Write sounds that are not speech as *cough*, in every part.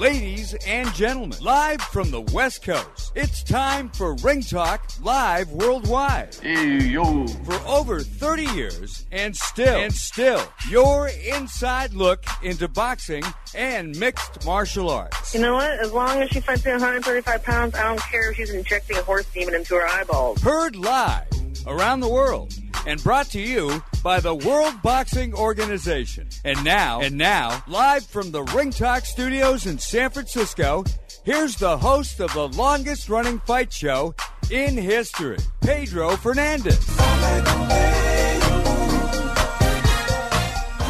Ladies and gentlemen, live from the West Coast, it's time for Ring Talk Live Worldwide. Hey, yo. For over 30 years, and still, and still, your inside look into boxing and mixed martial arts. You know what? As long as she fights at 135 pounds, I don't care if she's injecting a horse demon into her eyeballs. Heard live around the world and brought to you by the World Boxing Organization. And now, and now, live from the Ring Talk Studios in San Francisco, here's the host of the longest running fight show in history, Pedro Fernandez.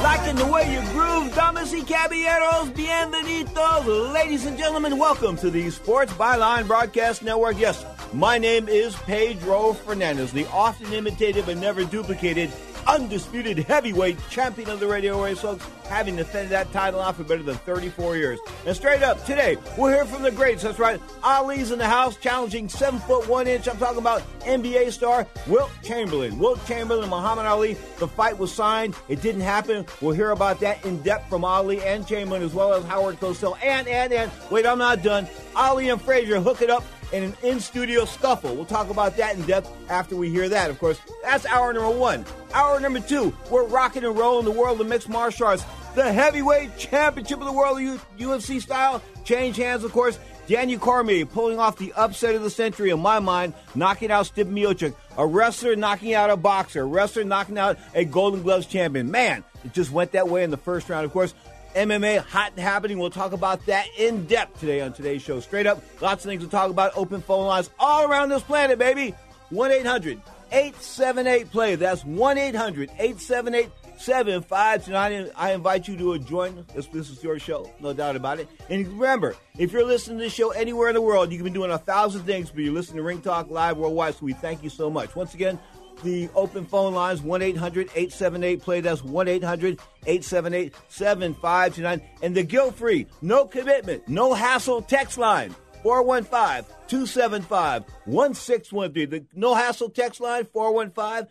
Liking the way you groove, damas y caballeros, bienvenidos. Ladies and gentlemen, welcome to the Sports Byline Broadcast Network. Yes, my name is Pedro Fernandez, the often imitated but never duplicated undisputed heavyweight champion of the radio race, folks, having defended that title now for better than 34 years. And straight up, today, we'll hear from the greats. That's right, Ali's in the house, challenging 7 foot 1 inch. I'm talking about NBA star Wilt Chamberlain. Wilt Chamberlain and Muhammad Ali. The fight was signed. It didn't happen. We'll hear about that in depth from Ali and Chamberlain, as well as Howard Cosell. And, and, and, wait, I'm not done. Ali and Frazier hook it up in an in studio scuffle. We'll talk about that in depth after we hear that, of course. That's hour number one. Hour number two, we're rocking and rolling the world of mixed martial arts. The heavyweight championship of the world, UFC style, change hands, of course. Daniel Cormier pulling off the upset of the century in my mind, knocking out Stipe Miocic, a wrestler knocking out a boxer, a wrestler knocking out a Golden Gloves champion. Man, it just went that way in the first round. Of course, MMA hot and happening. We'll talk about that in depth today on today's show. Straight up, lots of things to talk about. Open phone lines all around this planet, baby. 1 800 878 play. That's 1 800 878 7529. I invite you to join this. This is your show, no doubt about it. And remember, if you're listening to this show anywhere in the world, you can be doing a thousand things, but you're listening to Ring Talk Live worldwide. So we thank you so much. Once again, the open phone lines 1 800 878 play. That's 1 800 878 7529. And the guilt free, no commitment, no hassle text line 415 275 1613. The no hassle text line 415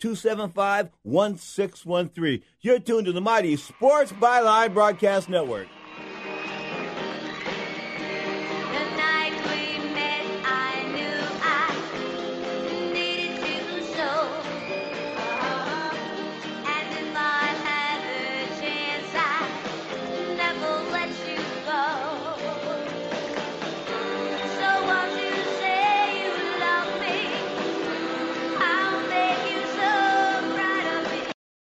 275 1613. You're tuned to the mighty Sports Byline Broadcast Network.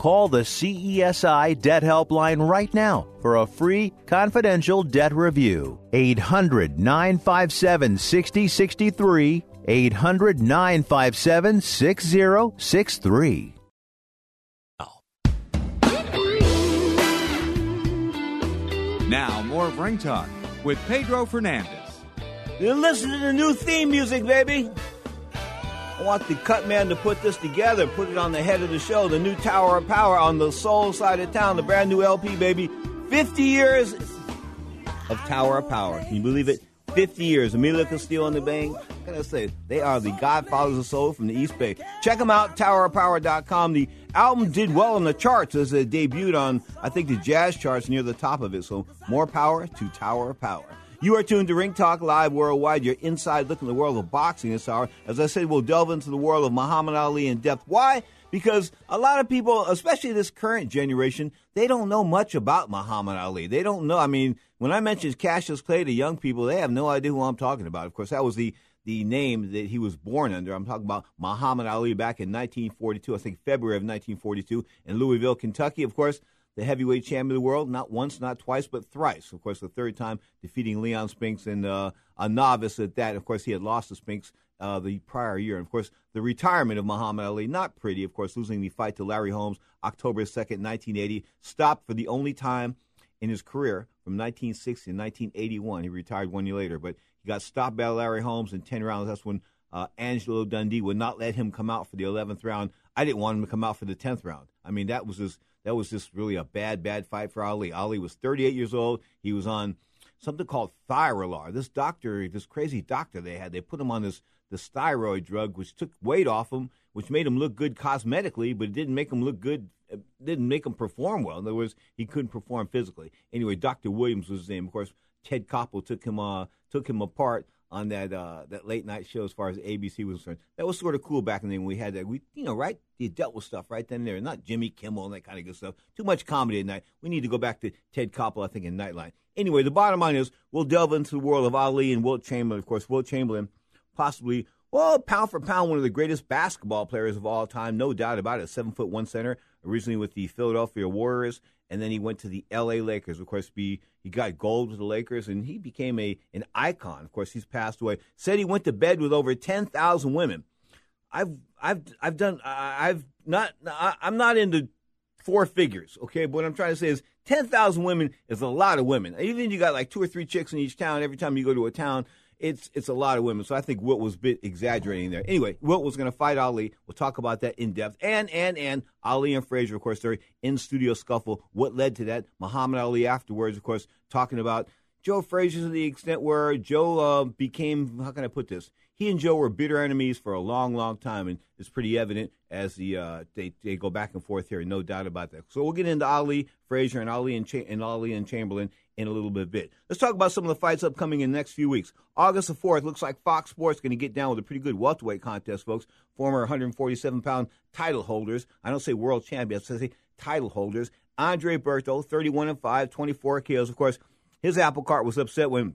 Call the CESI Debt Helpline right now for a free confidential debt review. 800 957 6063. 800 957 6063. Now, more of Ring Talk with Pedro Fernandez. You listen to the new theme music, baby. Want the cut man to put this together, put it on the head of the show, the new Tower of Power on the soul side of town, the brand new LP, baby. 50 years of Tower of Power. Can you believe it? 50 years. Emilio Castillo and the Bang. What can I say? They are the godfathers of soul from the East Bay. Check them out, towerofpower.com. The album did well on the charts as it debuted on, I think, the jazz charts near the top of it. So more power to Tower of Power. You are tuned to Ring Talk Live Worldwide, your inside look in the world of boxing this hour. As I said, we'll delve into the world of Muhammad Ali in depth. Why? Because a lot of people, especially this current generation, they don't know much about Muhammad Ali. They don't know. I mean, when I mention Cassius Clay to young people, they have no idea who I'm talking about. Of course, that was the the name that he was born under. I'm talking about Muhammad Ali back in 1942, I think February of 1942 in Louisville, Kentucky. Of course, the heavyweight champion of the world, not once, not twice, but thrice. Of course, the third time defeating Leon Spinks and uh, a novice at that. Of course, he had lost to Spinks uh, the prior year. And of course, the retirement of Muhammad Ali, not pretty. Of course, losing the fight to Larry Holmes October 2nd, 1980, stopped for the only time in his career from 1960 to 1981. He retired one year later, but he got stopped by Larry Holmes in 10 rounds. That's when uh, Angelo Dundee would not let him come out for the 11th round. I didn't want him to come out for the 10th round. I mean, that was just that was just really a bad, bad fight for Ali. Ali was 38 years old. He was on something called Thyrolar. This doctor, this crazy doctor they had, they put him on this this thyroid drug, which took weight off him, which made him look good cosmetically, but it didn't make him look good. It didn't make him perform well. In other words, he couldn't perform physically. Anyway, Doctor Williams was his name. Of course, Ted Koppel took him uh, took him apart on that uh, that late night show as far as ABC was concerned. That was sort of cool back in the day when we had that. We you know right, you dealt with stuff right then and there, not Jimmy Kimmel and that kind of good stuff. Too much comedy at night. We need to go back to Ted Koppel, I think, in Nightline. Anyway, the bottom line is we'll delve into the world of Ali and Wilt Chamberlain. Of course, Wilt Chamberlain, possibly well, pound for pound, one of the greatest basketball players of all time, no doubt about it. Seven foot one center, originally with the Philadelphia Warriors, and then he went to the L.A. Lakers. Of course, be he got gold with the Lakers, and he became a an icon. Of course, he's passed away. Said he went to bed with over ten thousand women. I've I've I've done I've not I'm not into four figures, okay. But what I'm trying to say is ten thousand women is a lot of women. Even if you got like two or three chicks in each town, every time you go to a town, it's it's a lot of women. So I think Wilt was a bit exaggerating there. Anyway, Wilt was going to fight Ali. We'll talk about that in depth. And and and Ali and Frazier, of course, their in studio scuffle. What led to that? Muhammad Ali afterwards, of course, talking about Joe Frazier to the extent where Joe uh, became, how can I put this? He and Joe were bitter enemies for a long, long time, and it's pretty evident as the uh, they they go back and forth here, no doubt about that. So we'll get into Ali Frazier and Ali and, Cha- and Ali and Chamberlain in a little bit. Let's talk about some of the fights upcoming in the next few weeks. August the 4th looks like Fox Sports going to get down with a pretty good welterweight contest, folks. Former 147 pound title holders. I don't say world champions, I say title holders. Andre Berto, 31 and 5, 24 kills. Of course, his apple cart was upset when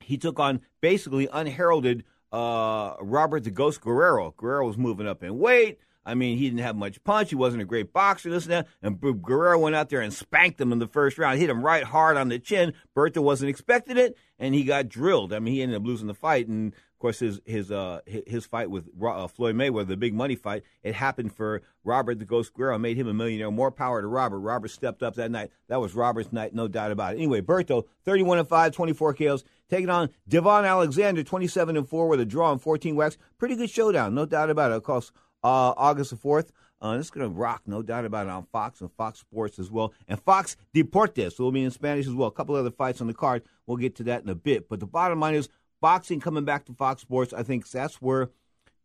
he took on basically unheralded uh, Robert the Ghost Guerrero. Guerrero was moving up in weight. I mean, he didn't have much punch. He wasn't a great boxer, this and that. And Guerrero went out there and spanked him in the first round, hit him right hard on the chin. Berto wasn't expecting it, and he got drilled. I mean, he ended up losing the fight. And of course, his his uh, his fight with uh, Floyd Mayweather, the big money fight, it happened for Robert the Ghost Guerrero, made him a millionaire. More power to Robert. Robert stepped up that night. That was Robert's night, no doubt about it. Anyway, Berto, 31 and 5, 24 KOs, taking on Devon Alexander, 27 and 4 with a draw and 14 whacks. Pretty good showdown, no doubt about it. Of course, uh, August the 4th. Uh, it's going to rock, no doubt about it, on Fox and Fox Sports as well. And Fox Deportes will be in Spanish as well. A couple other fights on the card. We'll get to that in a bit. But the bottom line is boxing coming back to Fox Sports. I think that's where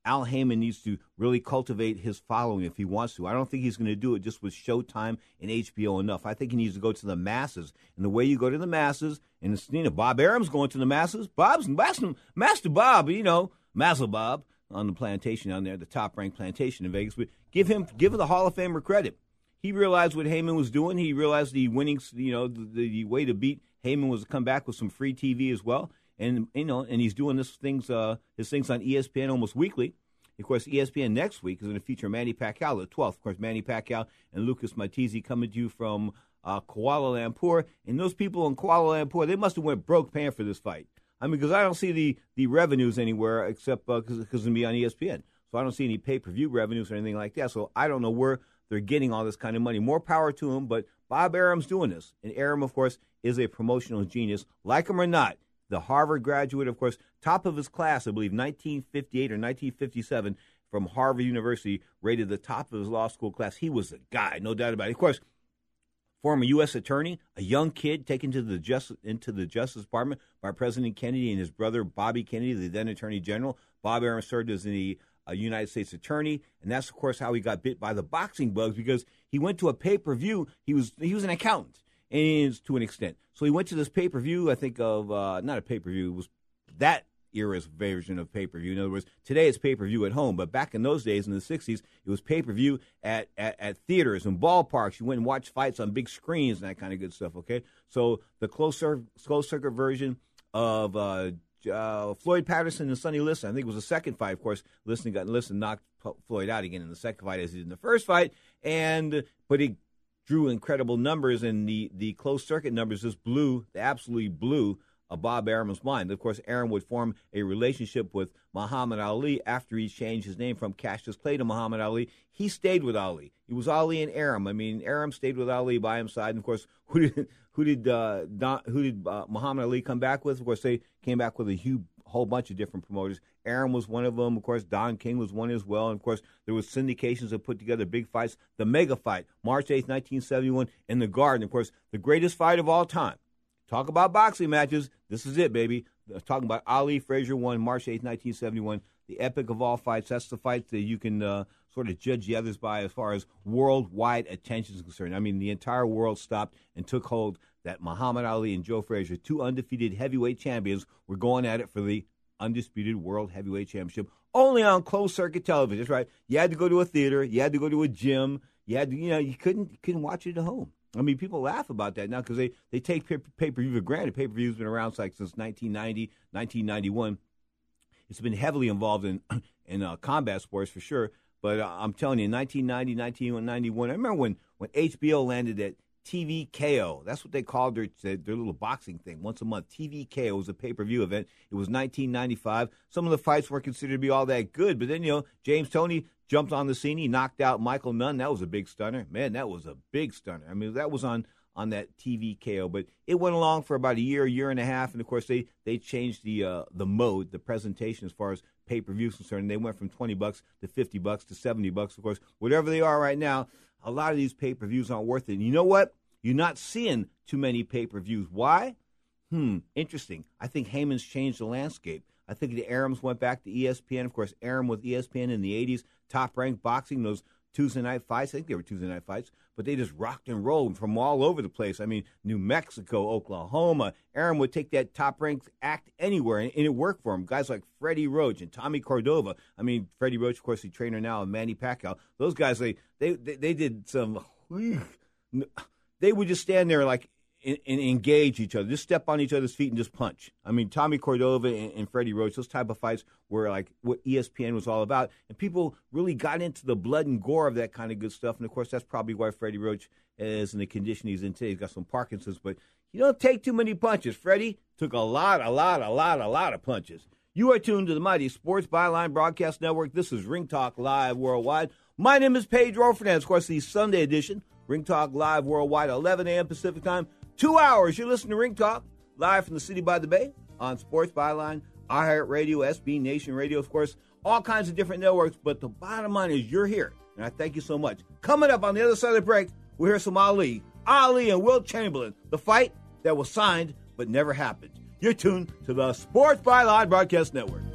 Al Haymon needs to really cultivate his following if he wants to. I don't think he's going to do it just with Showtime and HBO enough. I think he needs to go to the masses. And the way you go to the masses, and it's, you know, Bob Arum's going to the masses. Bob's Master, Master Bob, you know, Mazel Bob on the plantation down there, the top ranked plantation in Vegas. But give him give the Hall of Famer credit. He realized what Haymon was doing. He realized the winning, you know, the, the way to beat Haymon was to come back with some free TV as well. And you know, and he's doing this things, uh, his things on ESPN almost weekly. Of course, ESPN next week is going to feature Manny Pacquiao, the 12th. Of course, Manny Pacquiao and Lucas Matthysse coming to you from uh, Kuala Lumpur. And those people in Kuala Lumpur, they must have went broke paying for this fight. I mean, because I don't see the, the revenues anywhere except because uh, it's going to be on ESPN. So I don't see any pay per view revenues or anything like that. So I don't know where they're getting all this kind of money. More power to them, but Bob Arum's doing this. And Arum, of course, is a promotional genius. Like him or not, the Harvard graduate, of course, top of his class, I believe, 1958 or 1957 from Harvard University, rated the top of his law school class. He was a guy, no doubt about it. Of course, former U.S. attorney, a young kid taken to the just, into the Justice Department by President Kennedy and his brother Bobby Kennedy, the then Attorney General. Bob Arum served as the uh, United States Attorney, and that's of course how he got bit by the boxing bugs because he went to a pay per view. He was he was an accountant, and to an extent, so he went to this pay per view. I think of uh, not a pay per view. It was that era's version of pay per view. In other words, today it's pay per view at home, but back in those days in the 60s, it was pay per view at, at, at, theaters and ballparks. You went and watched fights on big screens and that kind of good stuff, okay? So the closed, closed circuit version of uh, uh, Floyd Patterson and Sonny Liston, I think it was the second fight, of course. Liston got Liston knocked Floyd out again in the second fight as he did in the first fight, and but he drew incredible numbers, and the, the closed circuit numbers just blew, absolutely blew of Bob Arum's mind. Of course, Arum would form a relationship with Muhammad Ali after he changed his name from Cassius Clay to Muhammad Ali. He stayed with Ali. It was Ali and Arum. I mean, Arum stayed with Ali by his side. And of course, who did who did uh, Don, who did uh, Muhammad Ali come back with? Of course, they came back with a huge whole bunch of different promoters. Arum was one of them. Of course, Don King was one as well. And of course, there was syndications that put together big fights. The mega fight, March 8th, 1971, in the Garden. Of course, the greatest fight of all time. Talk about boxing matches. This is it, baby. Talking about Ali Frazier won March 8, 1971. The epic of all fights. That's the fight that you can uh, sort of judge the others by as far as worldwide attention is concerned. I mean, the entire world stopped and took hold that Muhammad Ali and Joe Frazier, two undefeated heavyweight champions, were going at it for the undisputed world heavyweight championship only on closed circuit television. That's right. You had to go to a theater. You had to go to a gym. You had to, you know, you couldn't you couldn't watch it at home. I mean, people laugh about that now because they, they take pay per view for granted. Pay per view has been around like since 1990, 1991. It's been heavily involved in *clears throat* in uh, combat sports for sure. But uh, I'm telling you, 1990, 1991, I remember when, when HBO landed at TVKO. That's what they called their, their little boxing thing once a month. TVKO was a pay per view event. It was 1995. Some of the fights weren't considered to be all that good, but then, you know, James Toney jumped on the scene. He knocked out Michael Nunn. That was a big stunner. Man, that was a big stunner. I mean, that was on on that TVKO, but it went along for about a year, year and a half, and of course they they changed the uh, the mode, the presentation as far as pay per views concerned. They went from twenty bucks to fifty bucks to seventy bucks. Of course, whatever they are right now, a lot of these pay per views aren't worth it. And you know what? You're not seeing too many pay per views. Why? hmm, interesting. I think Haymon's changed the landscape. I think the Arum's went back to ESPN. Of course, Arum with ESPN in the 80s, top ranked boxing, those Tuesday night fights. I think they were Tuesday night fights, but they just rocked and rolled from all over the place. I mean, New Mexico, Oklahoma. Arum would take that top ranked act anywhere, and, and, it worked for him. Guys like Freddie Roach and Tommy Cordova. I mean, Freddie Roach, of course, the trainer now of Manny Pacquiao. Those guys, they they they, they did some. *sighs* They would just stand there like and, engage each other. Just step on each other's feet and just punch. I mean, Tommy Cordova and, and Freddie Roach, those type of fights were like what ESPN was all about. And people really got into the blood and gore of that kind of good stuff. And of course, that's probably why Freddie Roach is in the condition he's in today. He's got some Parkinson's, but you don't take too many punches. Freddie took a lot, a lot, a lot, a lot of punches. You are tuned to the Mighty Sports Byline Broadcast Network. This is Ring Talk Live Worldwide. My name is Pedro Fernandez. Of course, the Sunday edition, Ring Talk Live Worldwide, 11 a.m. Pacific Time, Two hours. You're listening to Ring Talk live from the city by the bay on Sports Byline, iHeart Radio, SB Nation Radio, of course, all kinds of different networks. But the bottom line is you're here, and I thank you so much. Coming up on the other side of the break, we'll hear some Ali, Ali and Wilt Chamberlain, the fight that was signed but never happened. You're tuned to the Sports Byline Broadcast Network.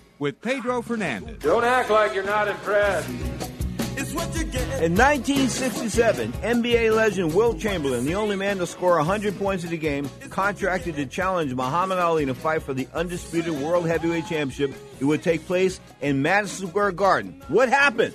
with Pedro Fernandez. Don't act like you're not impressed. In 1967, NBA legend Wilt Chamberlain, the only man to score 100 points in a game, contracted to challenge Muhammad Ali in a fight for the undisputed World Heavyweight Championship. It would take place in Madison Square Garden. What happened?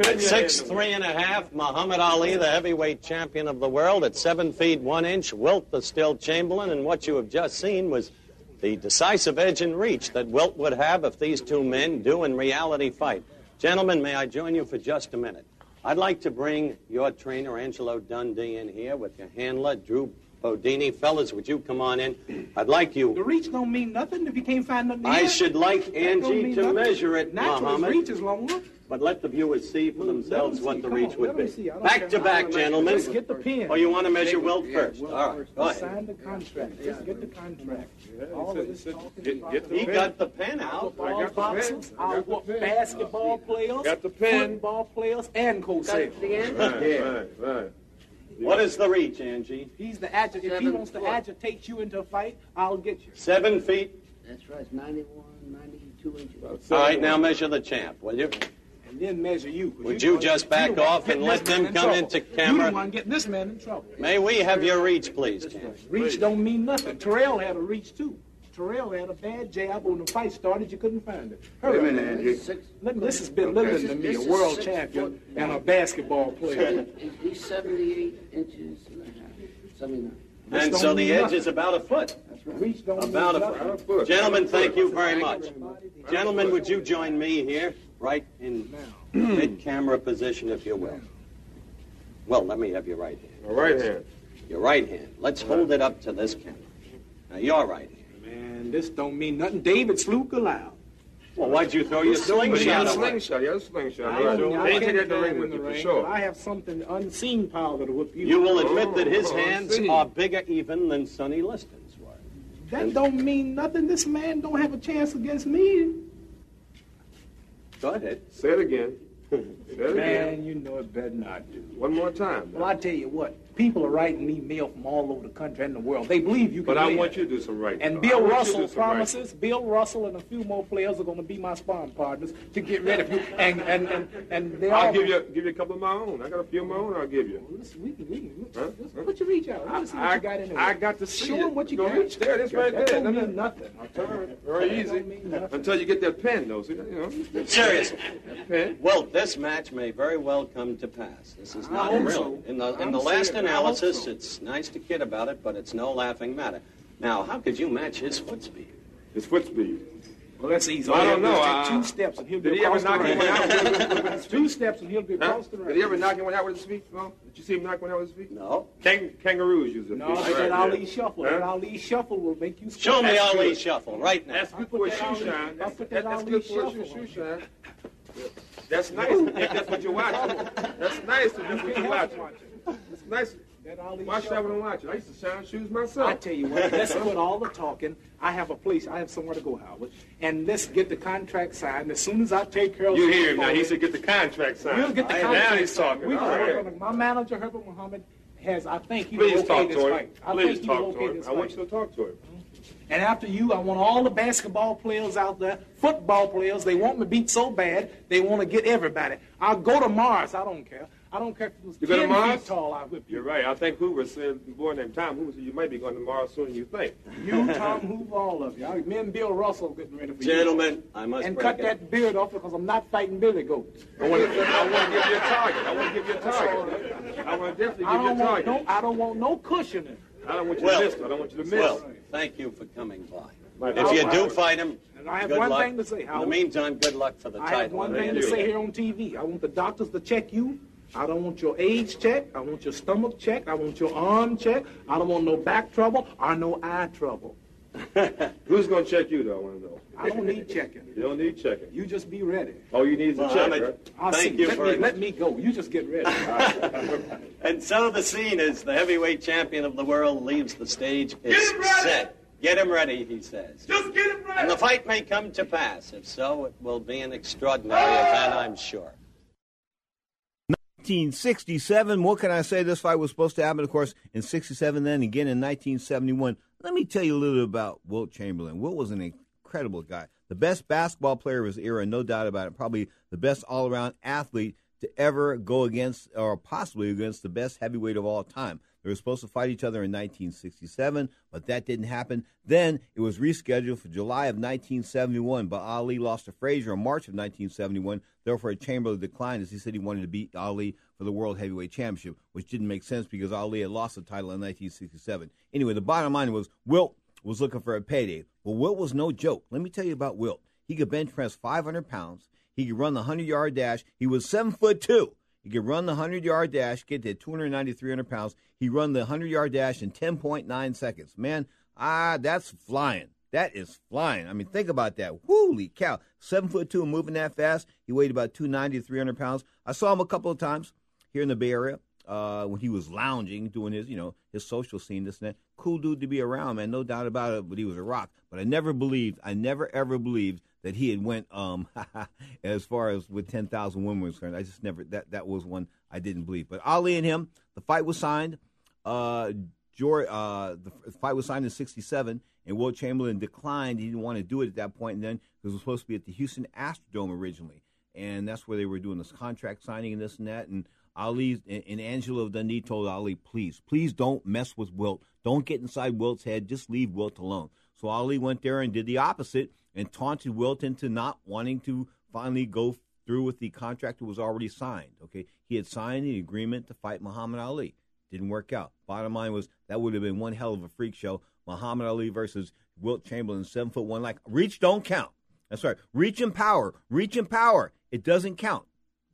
At six three and a half, Muhammad Ali, the heavyweight champion of the world, at seven feet one inch, Wilt the still Chamberlain, and what you have just seen was the decisive edge and reach that Wilt would have if these two men do in reality fight. Gentlemen, may I join you for just a minute? I'd like to bring your trainer, Angelo Dundee, in here with your handler, Drew Bundini. Fellas, would you come on in? I'd like you. The reach don't mean nothing if you can't find nothing. I here. should like Angie to nothing. measure it, Naturally, Muhammad. reach is longer. But let the viewers see for themselves what the reach would be. see. I don't Back to back, gentlemen. Just get the pen. Oh, you want to measure Wilt first? All right, go Just ahead. Sign the contract. Just get the contract. All of this talking get- about get the He got the pen out. I got the pen. boxers, I got our the wo- pen. basketball players, Got the pen. football players, and Cosell. Right, right, right. What is the reach, Angie? He's the agit. If he wants to agitate you into a fight, I'll get you. Seven feet. That's right, it's 91, 92 inches. All right, now measure the champ, will you? And then measure you. 'cause Would you're you just back you're the one off and let them in come trouble. into You're camera? the one getting this man in trouble. May we have your reach, please, champ? Reach don't mean nothing. Terrell had a reach too. Terrell had a bad jab when the fight started. You couldn't find it. Wait a Hurry. minute, Angie. Let me, this is belittling to me, a world champion and a basketball player. He's 78 inches and a half, 79. And so the edge nothing. is about a foot. Reach About mean a foot. Gentlemen, thank you very much. Gentlemen, would you join me here, right in mid-camera position, if you will? Well, let me have your right hand. Your right hand. Your right hand. Let's hold it up to this camera. Now, your right hand. Man, this don't mean nothing. David slew Goliath. Well, why'd you throw your Yeah, slingshot away? slingshot. Yeah, slingshot. I, Right. don't- I can't take the ring with you for sure. I have something unseen power that'll whip you. You will admit that his Oh, hands are bigger even than Sonny Liston's were. That don't mean nothing. This man don't have a chance against me. Go ahead. Say it again. Say it again. Man, you know it better not do. One more time. Well, I tell you what, people are writing me mail from all over the country and the world. They believe you can But I win. want you to do some right. And Bill want you to Russell do some right. promises, Bill Russell and a few more players are going to be my sparring partners to get rid of you. And and and, and they I'll all give you give you a couple of my own. I got a few of my own. I'll give you. Let's, we can, we can, Huh? let's, let's put your reach out. Let me see what I, you got in there. I got to see Show it. 'em what you Go got. reach there. That's right That there. don't No, no. mean nothing. Very That easy. don't mean nothing. Until you get that pen, though. See, you know. Seriously. Pen. Well, this match may very well come to pass. This is not real. In the in the last serious. I analysis, it's nice to kid about it, but it's no laughing matter. Now, how could you match his foot speed? His foot speed. Well, that's easy. Well, I don't you have to know. do is take I- two steps and he'll be Did be he ever the knock ring. anyone out Two steps and he'll be Huh? across the Did he ever knock anyone out with his feet? No. Did you see him knock one out with his feet? No. Kang- kangaroos use it. No, but that Ali shuffle. That Ali shuffle will make you. Show me squat. Ali shuffle right now. That's good for a shoe shine. I'll That's, put that, that that's Ali good for a shoe, shine. That's nice. that's what you're watching. That's nice if that's what you're watching. It's nice. That Ali Watch that shuffle. when I'm. I used to shine shoes myself. I tell you what, let's quit all the talking. I have a place. I have somewhere to go, Howard. And let's get the contract signed. As soon as I take care of You some hear him now. He said get the contract signed. We'll get the Now contract. he's talking. We All can right. on. My manager, Herbert Muhammad, has, I think he Please will okay talk this to him. fight. I Please think he will talk okay to him. this I want fight. you to talk to him. Mm-hmm. And after you, I want all the basketball players out there, football players. They want me beat so bad, they want to get everybody. I'll go to Mars. I don't care. I don't care if it was You go to 10 Mars? feet tall. I whip you. You're right. I think Hoover said, a boy named Tom Hoover said you might be going to Mars sooner than you think. You, *laughs* Tom Hoover, all of you. I- Me and Bill Russell getting ready for you. Gentlemen, I must And break cut it. that beard off because I'm not fighting Billy Goat. I want to, I want to give you a target. I want to give you a target. I want to definitely give you a don't want target. no. I don't want no cushioning. I don't want you Well, to miss. I don't want you to miss. Well, thank you for coming by. My If you pleasure. do fight him, And I have good one luck. thing to say, In the meantime, good luck for the title. I have one thing to say here on TV. I want the doctors to check you. I don't want your age checked. I want your stomach checked. I want your arm checked. I don't want no back trouble or no eye trouble. *laughs* Who's going to check you, though? I want to know. I don't need checking. You don't need checking. You just be ready. All you need is a Well, check, I'm right? I'll Thank see. you let very me. Let me go. You just get ready. *laughs* And so the scene is the heavyweight champion of the world leaves the stage. Is set. Get him ready, he says. Just get him ready. And the fight may come to pass. If so, it will be an extraordinary event, I'm sure. 1967, what can I say? This fight was supposed to happen, of course, in 67, then again in 1971. Let me tell you a little bit about Wilt Chamberlain. Wilt was an incredible guy, the best basketball player of his era, no doubt about it. Probably the best all around athlete to ever go against, or possibly against, the best heavyweight of all time. They were supposed to fight each other in 1967, but that didn't happen. Then it was rescheduled for July of 1971, but Ali lost to Frazier in March of 1971. Therefore, Chamberlain declined as he said he wanted to beat Ali for the World Heavyweight Championship, which didn't make sense because Ali had lost the title in 1967. Anyway, the bottom line was Wilt was looking for a payday. Well, Wilt was no joke. Let me tell you about Wilt. He could bench press 500 pounds. He could run the 100 yard dash. He was seven foot two. He could run the 100 yard dash, get to 290, 300 pounds. He run the 100 yard dash in 10.9 seconds. Man, ah, that's flying. That is flying. I mean, think about that. Holy cow. Seven foot two moving that fast. He weighed about 290, 300 pounds. I saw him a couple of times here in the Bay Area uh, when he was lounging, doing his, you know, his social scene, this and that. Cool dude to be around, man. No doubt about it, but he was a rock. But I never believed, I never ever believed that he had went um *laughs* as far as with 10,000 women was concerned. I just never, that, that was one I didn't believe. But Ali and him, the fight was signed. Uh, George, uh, the fight was signed in 67, and Wilt Chamberlain declined. He didn't want to do it at that point, and then because it was supposed to be at the Houston Astrodome originally. And that's where they were doing this contract signing and this and that. And Ali and Angelo Dundee told Ali, please, please don't mess with Wilt. Don't get inside Wilt's head. Just leave Wilt alone. So Ali went there and did the opposite and taunted Wilt into not wanting to finally go through with the contract that was already signed. Okay, he had signed the agreement to fight Muhammad Ali. Didn't work out. Bottom line was that would have been one hell of a freak show. Muhammad Ali versus Wilt Chamberlain, seven foot one. Like reach don't count. That's right. Reach and power. Reach and power. It doesn't count.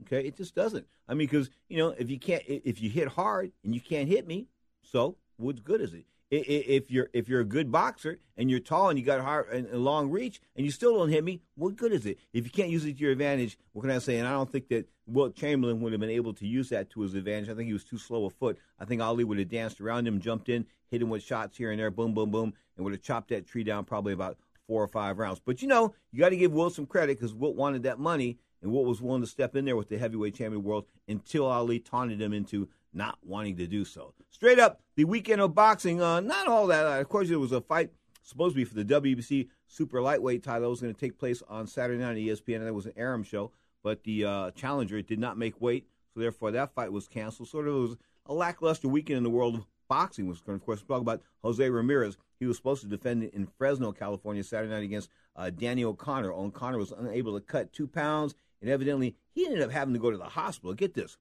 Okay, it just doesn't. I mean, because you know, if you can't, if you hit hard and you can't hit me, so what good is it? If you're if you're a good boxer and you're tall and you got hard and long reach and you still don't hit me, what good is it? If you can't use it to your advantage, what can I say? And I don't think that Wilt Chamberlain would have been able to use that to his advantage. I think he was too slow a foot. I think Ali would have danced around him, jumped in, hit him with shots here and there, boom, boom, boom, and would have chopped that tree down probably about four or five rounds. But you know, you got to give Wilt some credit because Wilt wanted that money and Wilt was willing to step in there with the heavyweight champion world until Ali taunted him into not wanting to do so. Straight up, the weekend of boxing, uh, not all that. Uh, of course, there was a fight supposed to be for the WBC super lightweight title. that was going to take place on Saturday night on ESPN, and it was an Arum show. But the uh, challenger did not make weight, so therefore that fight was canceled. Sort of was a lackluster weekend in the world of boxing. Was of course talk about Jose Ramirez. He was supposed to defend in Fresno, California, Saturday night against uh, Danny O'Connor. O'Connor was unable to cut two pounds, and evidently he ended up having to go to the hospital. Get this.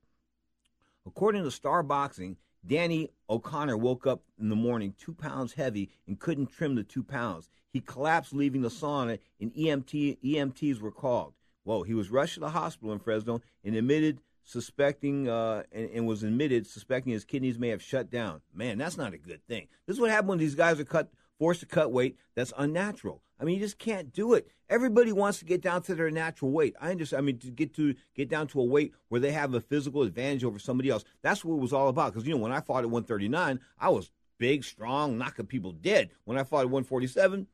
According to Star Boxing, Danny O'Connor woke up in the morning two pounds heavy and couldn't trim the two pounds. He collapsed leaving the sauna, and EMT, EMTs were called. Whoa, he was rushed to the hospital in Fresno and admitted suspecting uh, and, and, was admitted suspecting his kidneys may have shut down. Man, that's not a good thing. This is what happens when these guys are cut forced to cut weight that's unnatural. I mean, you just can't do it. Everybody wants to get down to their natural weight. I understand. I mean, to get to get down to a weight where they have a physical advantage over somebody else. That's what it was all about. Because you know, when I fought at 139, I was big, strong, knocking people dead. When I fought at 147,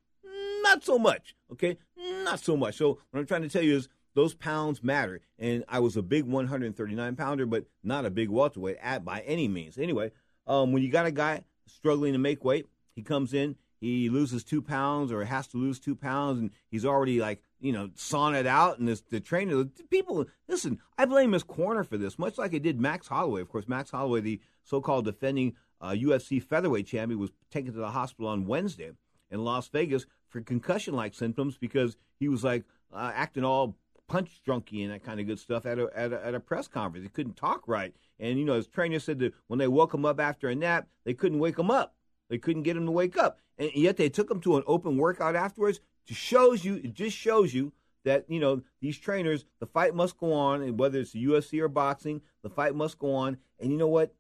not so much. Okay, not so much. So what I'm trying to tell you is those pounds matter. And I was a big 139 pounder, but not a big welterweight at by any means. Anyway, um, when you got a guy struggling to make weight, he comes in he loses two pounds or has to lose two pounds and he's already like you know saunted out and this, the trainer people listen i blame his corner for this much like i did max holloway. Of course max holloway the so-called defending uh, ufc featherweight champion was taken to the hospital on wednesday in las vegas for concussion-like symptoms because he was like uh, acting all punch drunky and that kind of good stuff at a, at a, at a press conference. He couldn't talk right. And you know his trainer said that when they woke him up after a nap they couldn't wake him up they couldn't get him to wake up, and yet they took him to an open workout afterwards. To shows you, it just shows you that you know these trainers. The fight must go on, and whether it's UFC or boxing, the fight must go on. And you know what?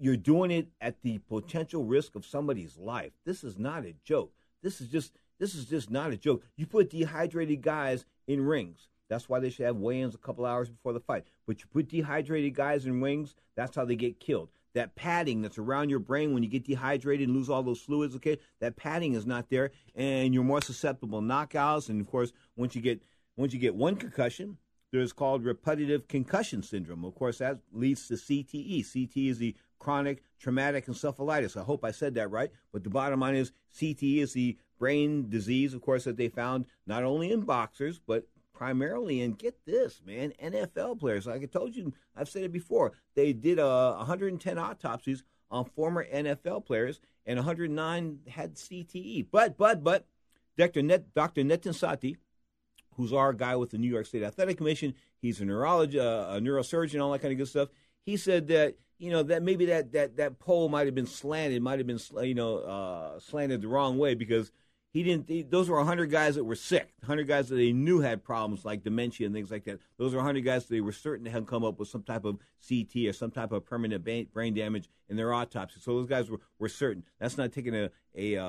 You're doing it at the potential risk of somebody's life. This is not a joke. This is just this is just not a joke. You put dehydrated guys in rings. That's why they should have weigh-ins a couple hours before the fight. But you put dehydrated guys in rings, that's how they get killed that padding that's around your brain when you get dehydrated and lose all those fluids, okay? That padding is not there, and you're more susceptible to knockouts. And of course, once you get once you get one concussion, there's called repetitive concussion syndrome. Of course, that leads to CTE. CTE is the chronic traumatic encephalitis. I hope I said that right. But the bottom line is CTE is the brain disease, of course, that they found not only in boxers, but primarily in, get this, man, NFL players. Like I told you, I've said it before. They did uh, 110 autopsies on former NFL players, and 109 had CTE. But, but, but, Dr. Net, Dr. Nitin Sethi, who's our guy with the New York State Athletic Commission, he's a neurologist, uh, a neurosurgeon, all that kind of good stuff. He said that you know that maybe that that that poll might have been slanted, might have been you know uh, slanted the wrong way because he didn't. He, those were 100 guys that were sick, 100 guys that they knew had problems like dementia and things like that. Those were 100 guys that they were certain to have come up with some type of CT or some type of permanent brain damage in their autopsy. So those guys were, were certain. That's not taking a a, uh,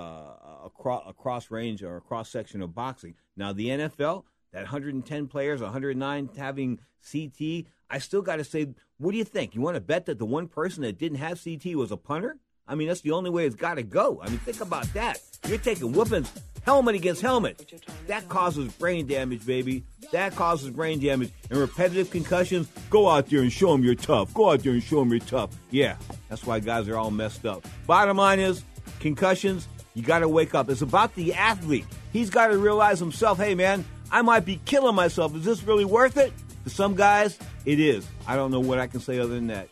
a, cro- a cross range or a cross section of boxing. Now the NFL, that 110 players, 109 having CT. I still got to say, what do you think? You want to bet that the one person that didn't have CT was a punter? I mean, that's the only way it's got to go. I mean, think about that. You're taking whoopings, helmet against helmet. That causes brain damage, baby. That causes brain damage. And repetitive concussions, go out there and show them you're tough. Go out there and show them you're tough. Yeah, that's why guys are all messed up. Bottom line is, concussions, you got to wake up. It's about the athlete. He's got to realize himself, hey, man, I might be killing myself. Is this really worth it? To some guys, it is. I don't know what I can say other than that.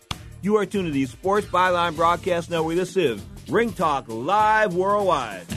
You are tuned to the Sports Byline Broadcast Network. This is Ring Talk Live Worldwide.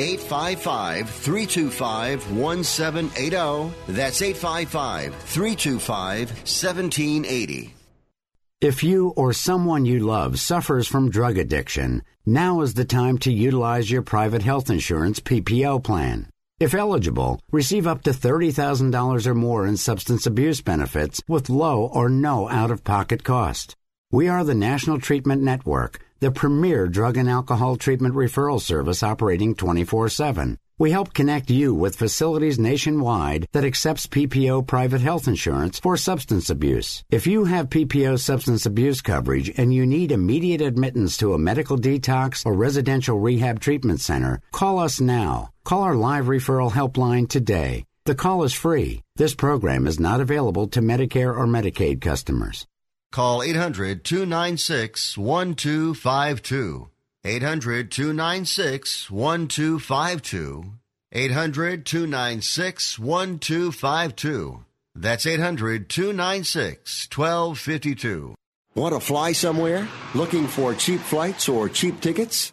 855 325 1780. That's 855 325 1780. If you or someone you love suffers from drug addiction, now is the time to utilize your private health insurance PPO plan. If eligible, receive up to $30,000 or more in substance abuse benefits with low or no out of pocket cost. We are the National Treatment Network the premier drug and alcohol treatment referral service operating 24 7. We help connect you with facilities nationwide that accepts PPO private health insurance for substance abuse. If you have PPO substance abuse coverage and you need immediate admittance to a medical detox or residential rehab treatment center, call us now. Call our live referral helpline today. The call is free. This program is not available to Medicare or Medicaid customers. Call 800 296 1252. 800 296 1252. 800 296 1252. That's 800 296 1252. Want to fly somewhere? Looking for cheap flights or cheap tickets?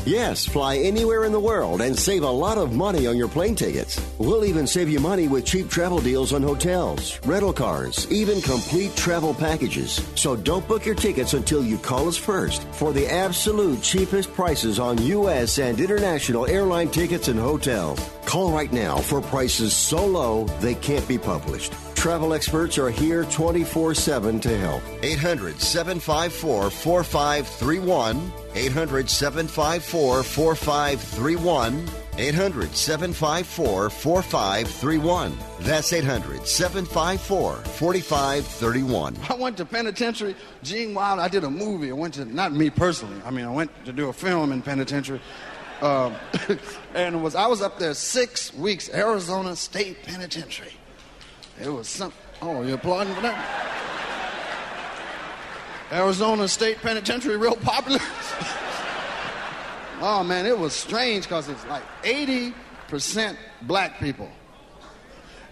Yes, fly anywhere in the world and save a lot of money on your plane tickets. We'll even save you money with cheap travel deals on hotels, rental cars, even complete travel packages. So don't book your tickets until you call us first for the absolute cheapest prices on U.S. and international airline tickets and hotels. Call right now for prices so low they can't be published. Travel experts are here 24 7 to help. 800 754 4531. 800 754 4531. 800 754 4531. That's 800 754 4531. I went to penitentiary. Gene Wilder, I did a movie. I went to, not me personally, I mean, I went to do a film in penitentiary. Uh, *laughs* and was I was up there six weeks, Arizona State Penitentiary. It was some. Oh, you applauding for that? Arizona State Penitentiary, real popular. oh man, it was strange because it's like 80% black people.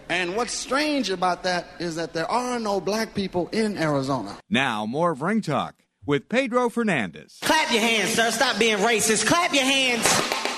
And what's strange about that is that there are no black people in Arizona. Now, more of Ring Talk with Pedro Fernandez. Clap your hands, sir. Stop being racist. Clap your hands.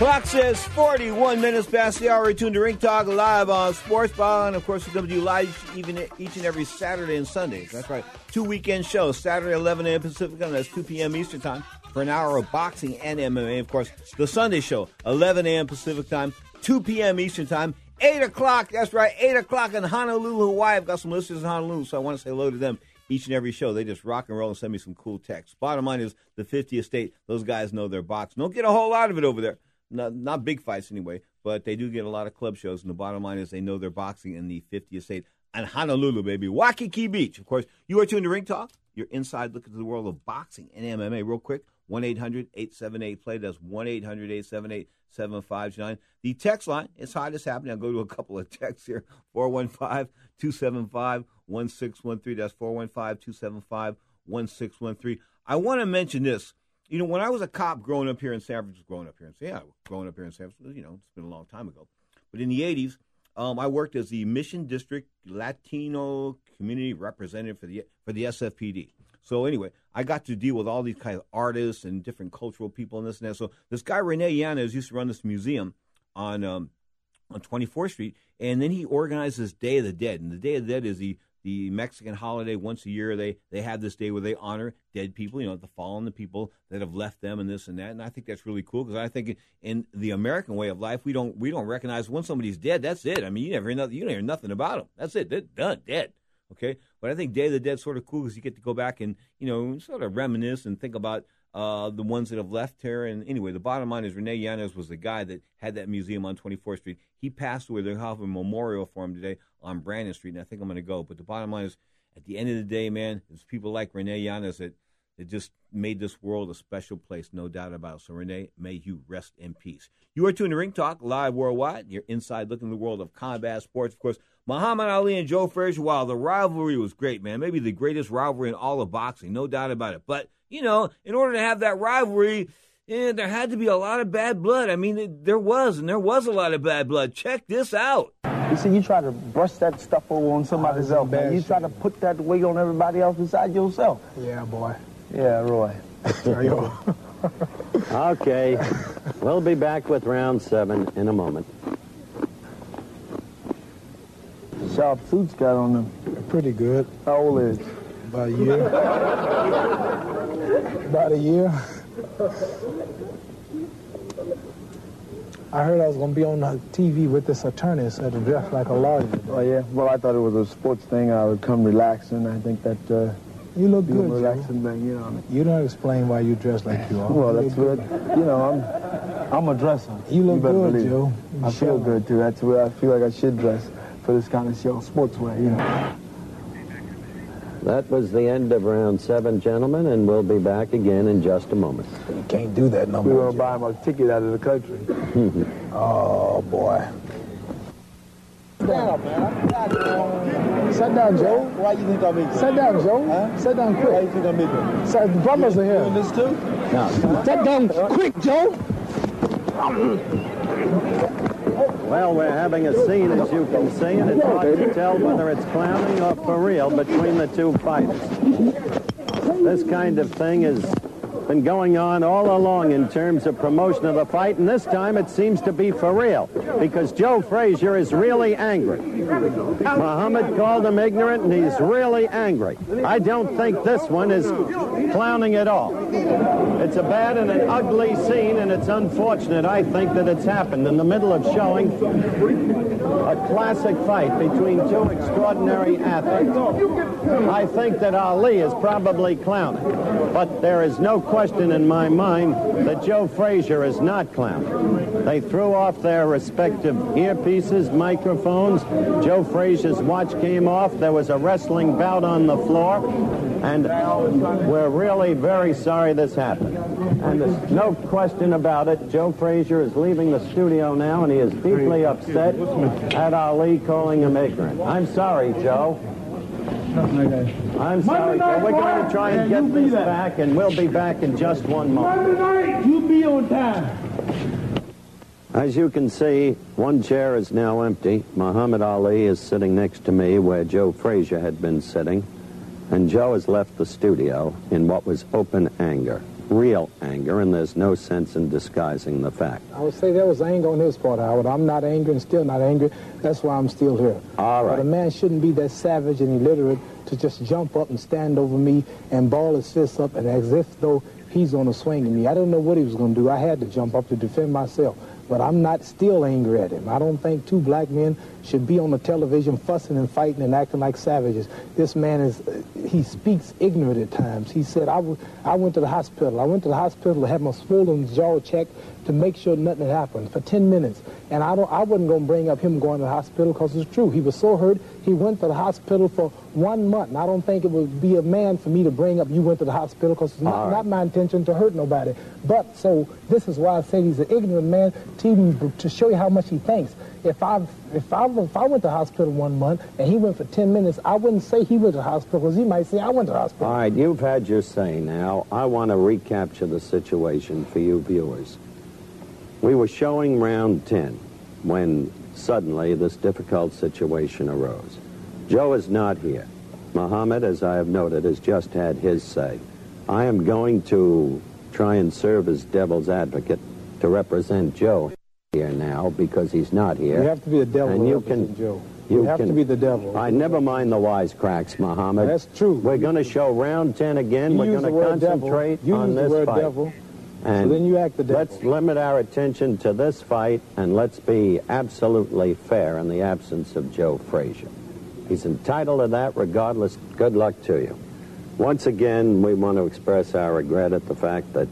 Clock says 41 minutes past the hour. Tuned to Ring Talk live on Sports Ball. And of course, we come to you live even each and every Saturday and Sunday. That's right. Two weekend shows. Saturday, 11 a.m. Pacific Time. That's 2 p.m. Eastern Time for an hour of boxing and MMA. Of course, the Sunday show, 11 a.m. Pacific Time, 2 p.m. Eastern Time. 8 o'clock, that's right, 8 o'clock in Honolulu, Hawaii. I've got some listeners in Honolulu, so I want to say hello to them each and every show. They just rock and roll and send me some cool texts. Bottom line is the 50th state, those guys know their box. Don't get a whole lot of it over there. Not, not big fights anyway, but they do get a lot of club shows. And the bottom line is they know they're boxing in the 50th state. And Honolulu, baby. Waikiki Beach. Of course, you are tuned to Ring Talk. You're inside looking to the world of boxing and MMA. Real quick, 1 800 878 play. That's 1 800 878 7529. The text line is hot as happening. I'll go to a couple of texts here 415 275 1613. That's 415 275 1613. I want to mention this. You know, when I was a cop growing up here in San Francisco, growing up here in yeah, growing up here in San Francisco, you know, it's been a long time ago. But in the 80s, um, I worked as the Mission District Latino Community Representative for the for the SFPD. So anyway, I got to deal with all these kind of artists and different cultural people and this and that. So this guy Rene Yanez used to run this museum on um, on 24th Street, and then he organized this Day of the Dead. And the Day of the Dead is the the Mexican holiday. Once a year, they they have this day where they honor dead people, you know, the fallen, the people that have left them, and this and that. And I think that's really cool because I think in the American way of life, we don't we don't recognize when somebody's dead. That's it. I mean, you never hear nothing, you don't hear nothing about them. That's it. They're done, dead. Okay, but I think Day of the Dead sort of cool because you get to go back and you know sort of reminisce and think about uh, the ones that have left here. And anyway, the bottom line is Rene Yanez was the guy that had that museum on 24th Street. He passed away. They have a memorial for him today on Brannan Street, and I think I'm going to go. But the bottom line is, at the end of the day, man, it's people like Rene Yanez that, that just made this world a special place, no doubt about it. So, Rene, may you rest in peace. You are tuned to Ring Talk live worldwide. You're inside looking the world of combat sports. Of course, Muhammad Ali and Joe Frazier, wow, the rivalry was great, man. Maybe the greatest rivalry in all of boxing, no doubt about it. But, you know, in order to have that rivalry, eh, there had to be a lot of bad blood. I mean, it, there was, and there was a lot of bad blood. Check this out. You see, you try to brush that stuff over on somebody else, man. You try to put that weight on everybody else beside yourself. Yeah, boy. Yeah, Roy. *laughs* okay. we'll be back with round seven in a moment. Sharp suits got on them. Pretty good. How old is it? About a year. About a year. I heard I was going to be on the TV with this attorney, so to dress like a lawyer. Oh, yeah? Well, I thought it was a sports thing. I would come relaxing. I think that... Uh, you look good, relaxing Joe. thing, you know. You don't explain why you dress like you are. Well, You that's look what, you know, I'm, I'm a dresser. You look better good. Joe. I feel good, too. That's where I feel like I should dress for this kind of show, sportswear, you know. That was the end of round seven, gentlemen, and we'll be back again in just a moment. You can't do that no We're going to buy him a ticket out of the country. *laughs* Oh, boy. Sit down, man. Sit down, Joe. Why you think I'm making Sit down, Joe. Huh? Sit down quick. Why you think I'm making Sit, the brothers are here. Doing this too? No. Sit down quick, Joe. *laughs* Well, we're having a scene, as you can see, and it's hard to tell whether it's clowning or for real between the two fighters. This kind of thing is been going on all along in terms of promotion of the fight, and this time it seems to be for real because Joe Frazier is really angry. Muhammad called him ignorant, and he's really angry. I don't think this one is clowning at all. It's a bad and an ugly scene, and it's unfortunate, I think, that it's happened in the middle of showing a classic fight between two extraordinary athletes. I think that Ali is probably clowning, but there is no question in my mind that Joe Frazier is not clowning. They threw off their respective earpieces, microphones. Joe Frazier's watch came off. There was a wrestling bout on the floor, and we're really very sorry this happened. And there's no question about it. Joe Frazier is leaving the studio now, and he is deeply upset at Ali calling him ignorant. I'm sorry, Joe. I'm sorry. We're going to try and get this back, and we'll be back in just one moment. night, you be on time. As you can see, one chair is now empty. Muhammad Ali is sitting next to me where Joe Frazier had been sitting. And Joe has left the studio in what was open anger, real anger, and there's no sense in disguising the fact. I would say there was anger on his part, Howard. I'm not angry and still not angry. That's why I'm still here. All But a man shouldn't be that savage and illiterate to just jump up and stand over me and ball his fists up and as if though he's on to swing at me. I didn't know what he was going to do. I had to jump up to defend myself. But I'm not still angry at him. I don't think two black men should be on the television fussing and fighting and acting like savages. This man is, he speaks ignorant at times. He said, I, w- I went to the hospital. I went to the hospital to have my swollen jaw checked to make sure nothing had happened for 10 minutes. And I, don't, I wasn't going to bring up him going to the hospital because it's true. He was so hurt, he went to the hospital for one month. And I don't think it would be a man for me to bring up you went to the hospital because it's not, right. not my intention to hurt nobody. But so this is why I say he's an ignorant man to even to show you how much he thinks. If I if I if I went to hospital one month and he went for 10 minutes, I wouldn't say he went to hospital because he might say I went to hospital. All right, you've had your say now. I want to recapture the situation for you viewers. We were showing round 10 when suddenly this difficult situation arose. Joe is not here. Muhammad, as I have noted, has just had his say. I am going to try and serve as devil's advocate to represent Joe here now because he's not here. You have to be the devil And you can, Joe. You have to be the devil. I never mind the wisecracks, Muhammad. That's true. We're going to show round 10 again. You We're going to devil. concentrate You on use the this word fight. devil. And So then you act the devil. Let's limit our attention to this fight and let's be absolutely fair in the absence of Joe Frazier. He's entitled to that regardless. Good luck to you. Once again, we want to express our regret at the fact that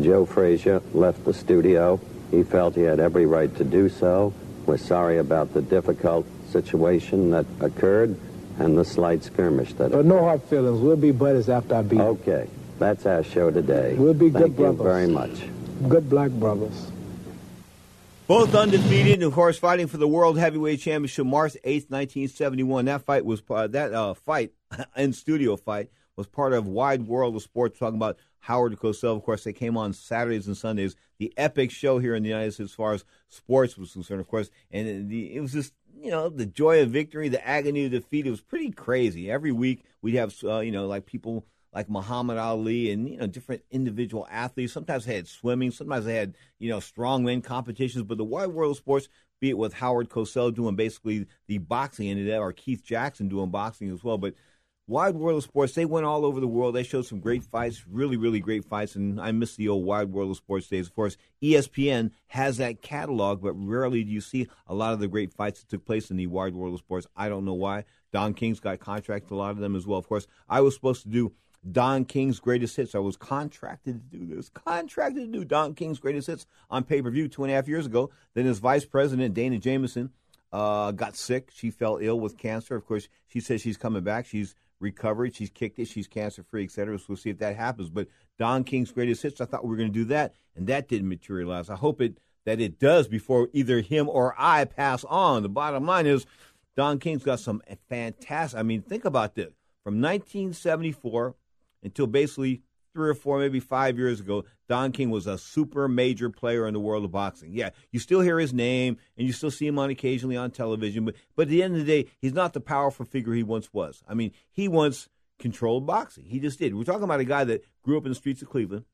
Joe Frazier left the studio. He felt he had every right to do so. We're sorry about the difficult situation that occurred and the slight skirmish that But no hard feelings. We'll be buddies after I beat him. Okay, that's our show today. We'll be good brothers. Thank you brothers. very much. Good black brothers. Both undefeated, and of course, fighting for the World Heavyweight Championship March 8th, 1971. That fight was uh, that uh, fight *laughs* in studio fight was part of Wide World of Sports. Talking about Howard Cosell. Of course, they came on Saturdays and Sundays. The epic show here in the United States as far as sports was concerned, of course, and the, it was just you know the joy of victory, the agony of defeat. It was pretty crazy. Every week we'd have uh, you know like people like Muhammad Ali and you know different individual athletes. Sometimes they had swimming, sometimes they had you know strongman competitions. But the wide world of sports, be it with Howard Cosell doing basically the boxing end of that, or Keith Jackson doing boxing as well. But Wide World of Sports, they went all over the world. They showed some great fights, really, really great fights. And I miss the old Wide World of Sports days. Of course, ESPN has that catalog, but rarely do you see a lot of the great fights that took place in the Wide World of Sports. I don't know why. Don King's got contracted a lot of them as well. Of course, I was supposed to do Don King's greatest hits. I was contracted to do this, contracted to do Don King's greatest hits on pay per view two and a half years ago. Then his vice president, Dana Jamison, uh, got sick. She fell ill with cancer. Of course, she says she's coming back. She's recovered. She's kicked it. She's cancer free, et cetera. So we'll see if that happens. But Don King's greatest hits, I thought we were going to do that, and that didn't materialize. I hope it that it does before either him or I pass on. The bottom line is, Don King's got some fantastic. I mean, think about this: from 1974 until basically three or four, maybe five years ago, Don King was a super major player in the world of boxing. Yeah, you still hear his name and you still see him on occasionally on television, but but at the end of the day, he's not the powerful figure he once was. I mean, he once controlled boxing. He just did. We're talking about a guy that grew up in the streets of Cleveland,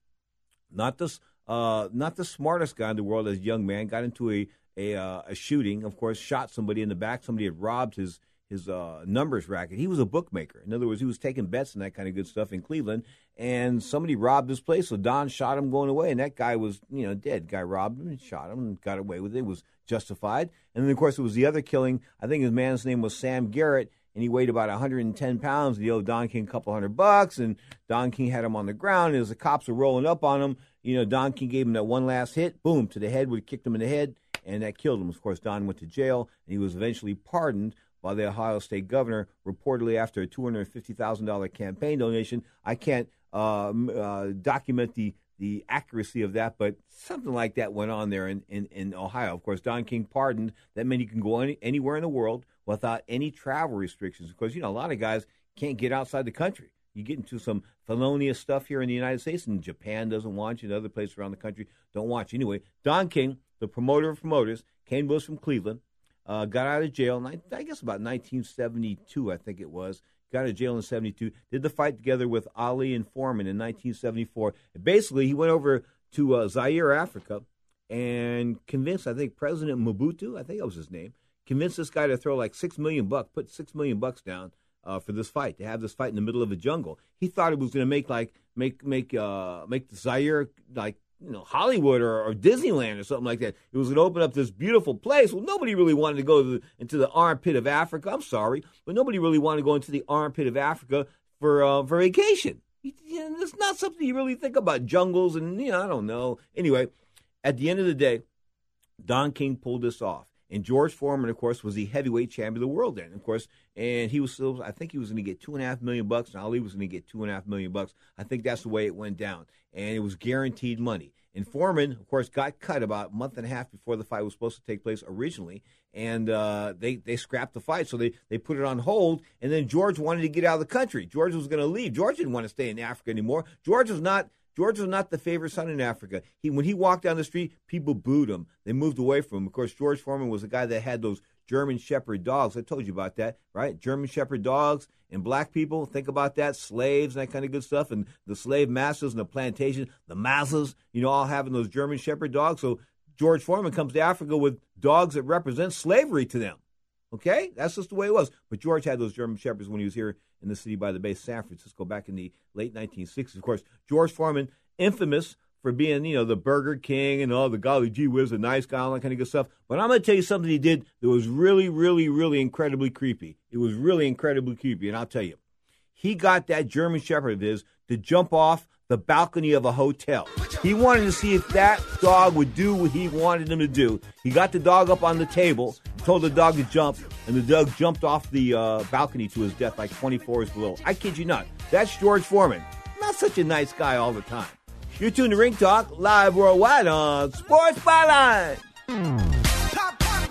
not the uh, not the smartest guy in the world as a young man. Got into a a, uh, a shooting. Of course, shot somebody in the back. Somebody had robbed his his uh, numbers racket. He was a bookmaker. In other words, he was taking bets and that kind of good stuff in Cleveland. And somebody robbed his place, so Don shot him going away. And that guy was, you know, dead. Guy robbed him and shot him and got away with it. It was justified. And then, of course, it was the other killing. I think his man's name was Sam Garrett, and he weighed about 110 pounds. He owed Don King a couple hundred bucks, and Don King had him on the ground. And as the cops were rolling up on him, you know, Don King gave him that one last hit, boom, to the head, would kicked him in the head, and that killed him. Of course, Don went to jail, and he was eventually pardoned by the Ohio State governor, reportedly after a $250,000 campaign donation. I can't uh, uh, document the the accuracy of that, but something like that went on there in, in, in Ohio. Of course, Don King pardoned. That meant you can go any, anywhere in the world without any travel restrictions. Because, you know, a lot of guys can't get outside the country. You get into some felonious stuff here in the United States, and Japan doesn't want you, and other places around the country don't want you. Anyway, Don King, the promoter of promoters, came to us from Cleveland, uh, got out of jail, I, I guess about 1972, I think it was. Got out of jail in 72, did the fight together with Ali and Foreman in 1974. basically, he went over to uh, Zaire, Africa, and convinced, I think, President Mobutu, I think that was his name, convinced this guy to throw like six million bucks, put six million bucks down uh, for this fight to have this fight in the middle of a jungle. He thought it was going to make like make make uh, make Zaire like you know Hollywood or, or, Disneyland or something like that. It was going to open up this beautiful place. Well, nobody really wanted to go to the, into the armpit of Africa. I'm sorry, but nobody really wanted to go into the armpit of Africa for uh, for vacation. It's not something you really think about jungles and you know I don't know. Anyway, at the end of the day, Don King pulled this off. And George Foreman, of course, was the heavyweight champion of the world then, of course. And he was still, I think he was going to get two and a half million bucks, and Ali was going to get two and a half million bucks. I think that's the way it went down. And it was guaranteed money. And Foreman, of course, got cut about a month and a half before the fight was supposed to take place originally. And uh, they, they scrapped the fight, so they, they put it on hold. And then George wanted to get out of the country. George was going to leave. George didn't want to stay in Africa anymore. George was not George was not the favorite son in Africa. He when he walked down the street, people booed him. They moved away from him. Of course, George Foreman was the guy that had those German Shepherd dogs. I told you about that, right? German Shepherd dogs and black people. Think about that, slaves and that kind of good stuff, and the slave masters and the plantation, the masses, you know, all having those German Shepherd dogs. So George Foreman comes to Africa with dogs that represent slavery to them. Okay, that's just the way it was. But George had those German shepherds when he was here in the city by the bay, San Francisco, back in the late 1960s. Of course, George Foreman, infamous for being, you know, the Burger King and all the golly gee whiz, a nice guy, all that kind of good stuff. But I'm going to tell you something he did that was really, really, really incredibly creepy. It was really incredibly creepy, and I'll tell you. He got that German Shepherd of his to jump off the balcony of a hotel. He wanted to see if that dog would do what he wanted him to do. He got the dog up on the table, told the dog to jump, and the dog jumped off the uh, balcony to his death like 20 floors below. I kid you not. That's George Foreman. Not such a nice guy all the time. You're tuned to Ring Talk, live worldwide on Sports Byline. Pop, pop,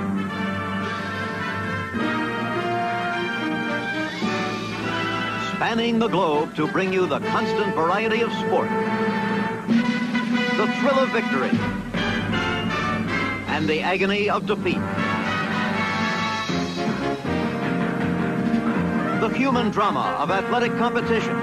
Spanning the globe to bring you the constant variety of sport, the thrill of victory, and the agony of defeat. The human drama of athletic competition.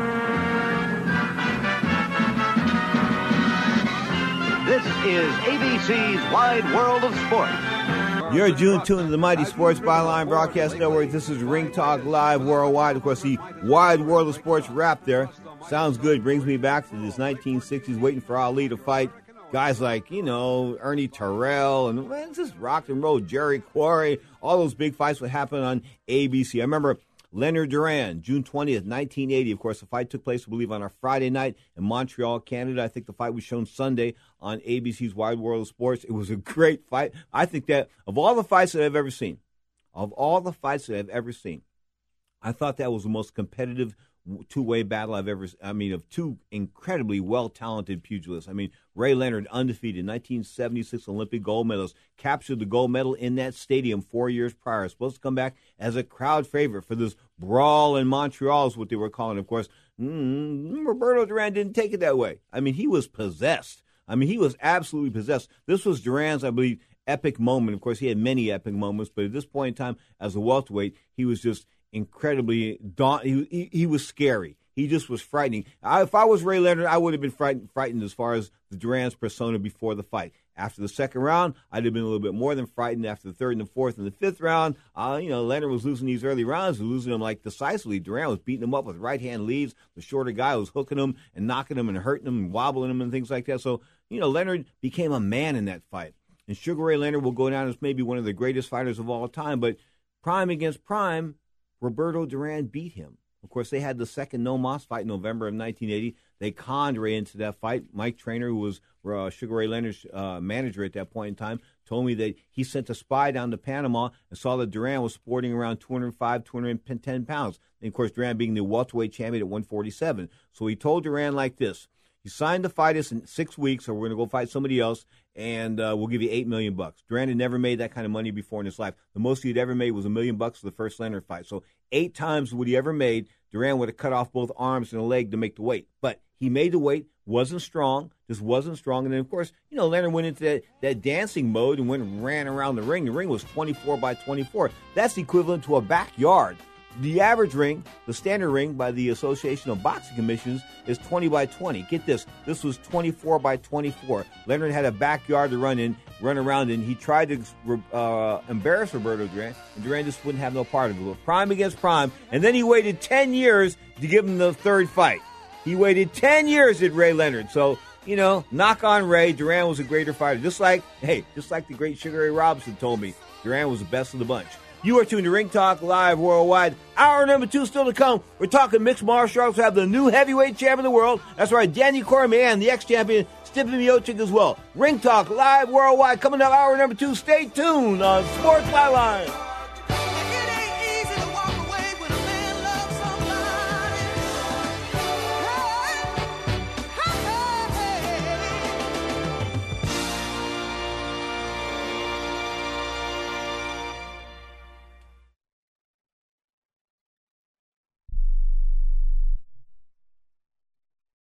This is ABC's Wide World of Sport. You're June tuned to the Mighty Sports Byline Broadcast Network. This is Ring Talk Live Worldwide. Of course, the wide world of sports wrap there. Sounds good. Brings me back to this 1960s, waiting for Ali to fight guys like, you know, Ernie Terrell and man, just rock and roll, Jerry Quarry. All those big fights would happen on ABC. I remember Leonard Duran, June 20th, 1980. Of course, the fight took place, I believe, on a Friday night in Montreal, Canada. I think the fight was shown Sunday on ABC's Wide World of Sports. It was a great fight. I think that of all the fights that I've ever seen, of all the fights that I've ever seen, I thought that was the most competitive two way battle I've ever. I mean, of two incredibly well talented pugilists. I mean, Ray Leonard, undefeated, 1976 Olympic gold medalist, captured the gold medal in that stadium four years prior. Supposed to come back as a crowd favorite for this brawl in Montreal, is what they were calling. It. Of course, mm, Roberto Duran didn't take it that way. I mean, he was possessed. I mean, he was absolutely possessed. This was Duran's, I believe, epic moment. Of course, he had many epic moments, but at this point in time, as a welterweight, he was just incredibly daunt. He, he, he was scary. He just was frightening. I, if I was Ray Leonard, I would have been frightened, frightened as far as the Duran's persona before the fight. After the second round, I'd have been a little bit more than frightened. After the third and the fourth and the fifth round, uh, you know, Leonard was losing these early rounds, losing them like decisively. Duran was beating him up with right hand leads. The shorter guy was hooking him and knocking him and hurting him and wobbling him and things like that. So, you know, Leonard became a man in that fight. And Sugar Ray Leonard will go down as maybe one of the greatest fighters of all time. But prime against prime, Roberto Duran beat him. Of course, they had the second No Mas fight in November of 1980. They conned Ray into that fight. Mike Trainer, who was uh, Sugar Ray Leonard's uh, manager at that point in time, told me that he sent a spy down to Panama and saw that Duran was sporting around 205, 210 pounds. And of course, Duran being the welterweight champion at 147. So he told Duran like this you signed to fight us in six weeks, or we're going to go fight somebody else, and uh, we'll give you eight million bucks. Duran had never made that kind of money before in his life. The most he'd ever made was a million bucks for the first Leonard fight. So eight times what he ever made, Duran would have cut off both arms and a leg to make the weight. But he made the weight, wasn't strong, just wasn't strong. And then, of course, you know, Leonard went into that, that dancing mode and went and ran around the ring. The ring was 24 by 24. That's equivalent to a backyard the average ring, the standard ring by the Association of Boxing Commissions, is 20 by 20. Get this, this was 24 by 24. Leonard had a backyard to run in, run around in. He tried to uh, embarrass Roberto Duran, and Duran just wouldn't have no part of it. Prime against prime, and then he waited 10 years to give him the third fight. He waited 10 years at Ray Leonard. So, you know, knock on Ray. Duran was a greater fighter. Just like, hey, just like the great Sugar Ray Robinson told me, Duran was the best of the bunch. You are tuned to Ring Talk Live Worldwide. Hour number two still to come. We're talking mixed martial arts. We have the new heavyweight champion of the world. That's right, Danny Cormier the ex-champion Stipe Miocic as well. Ring Talk Live Worldwide coming up hour number two. Stay tuned on Sports Byline.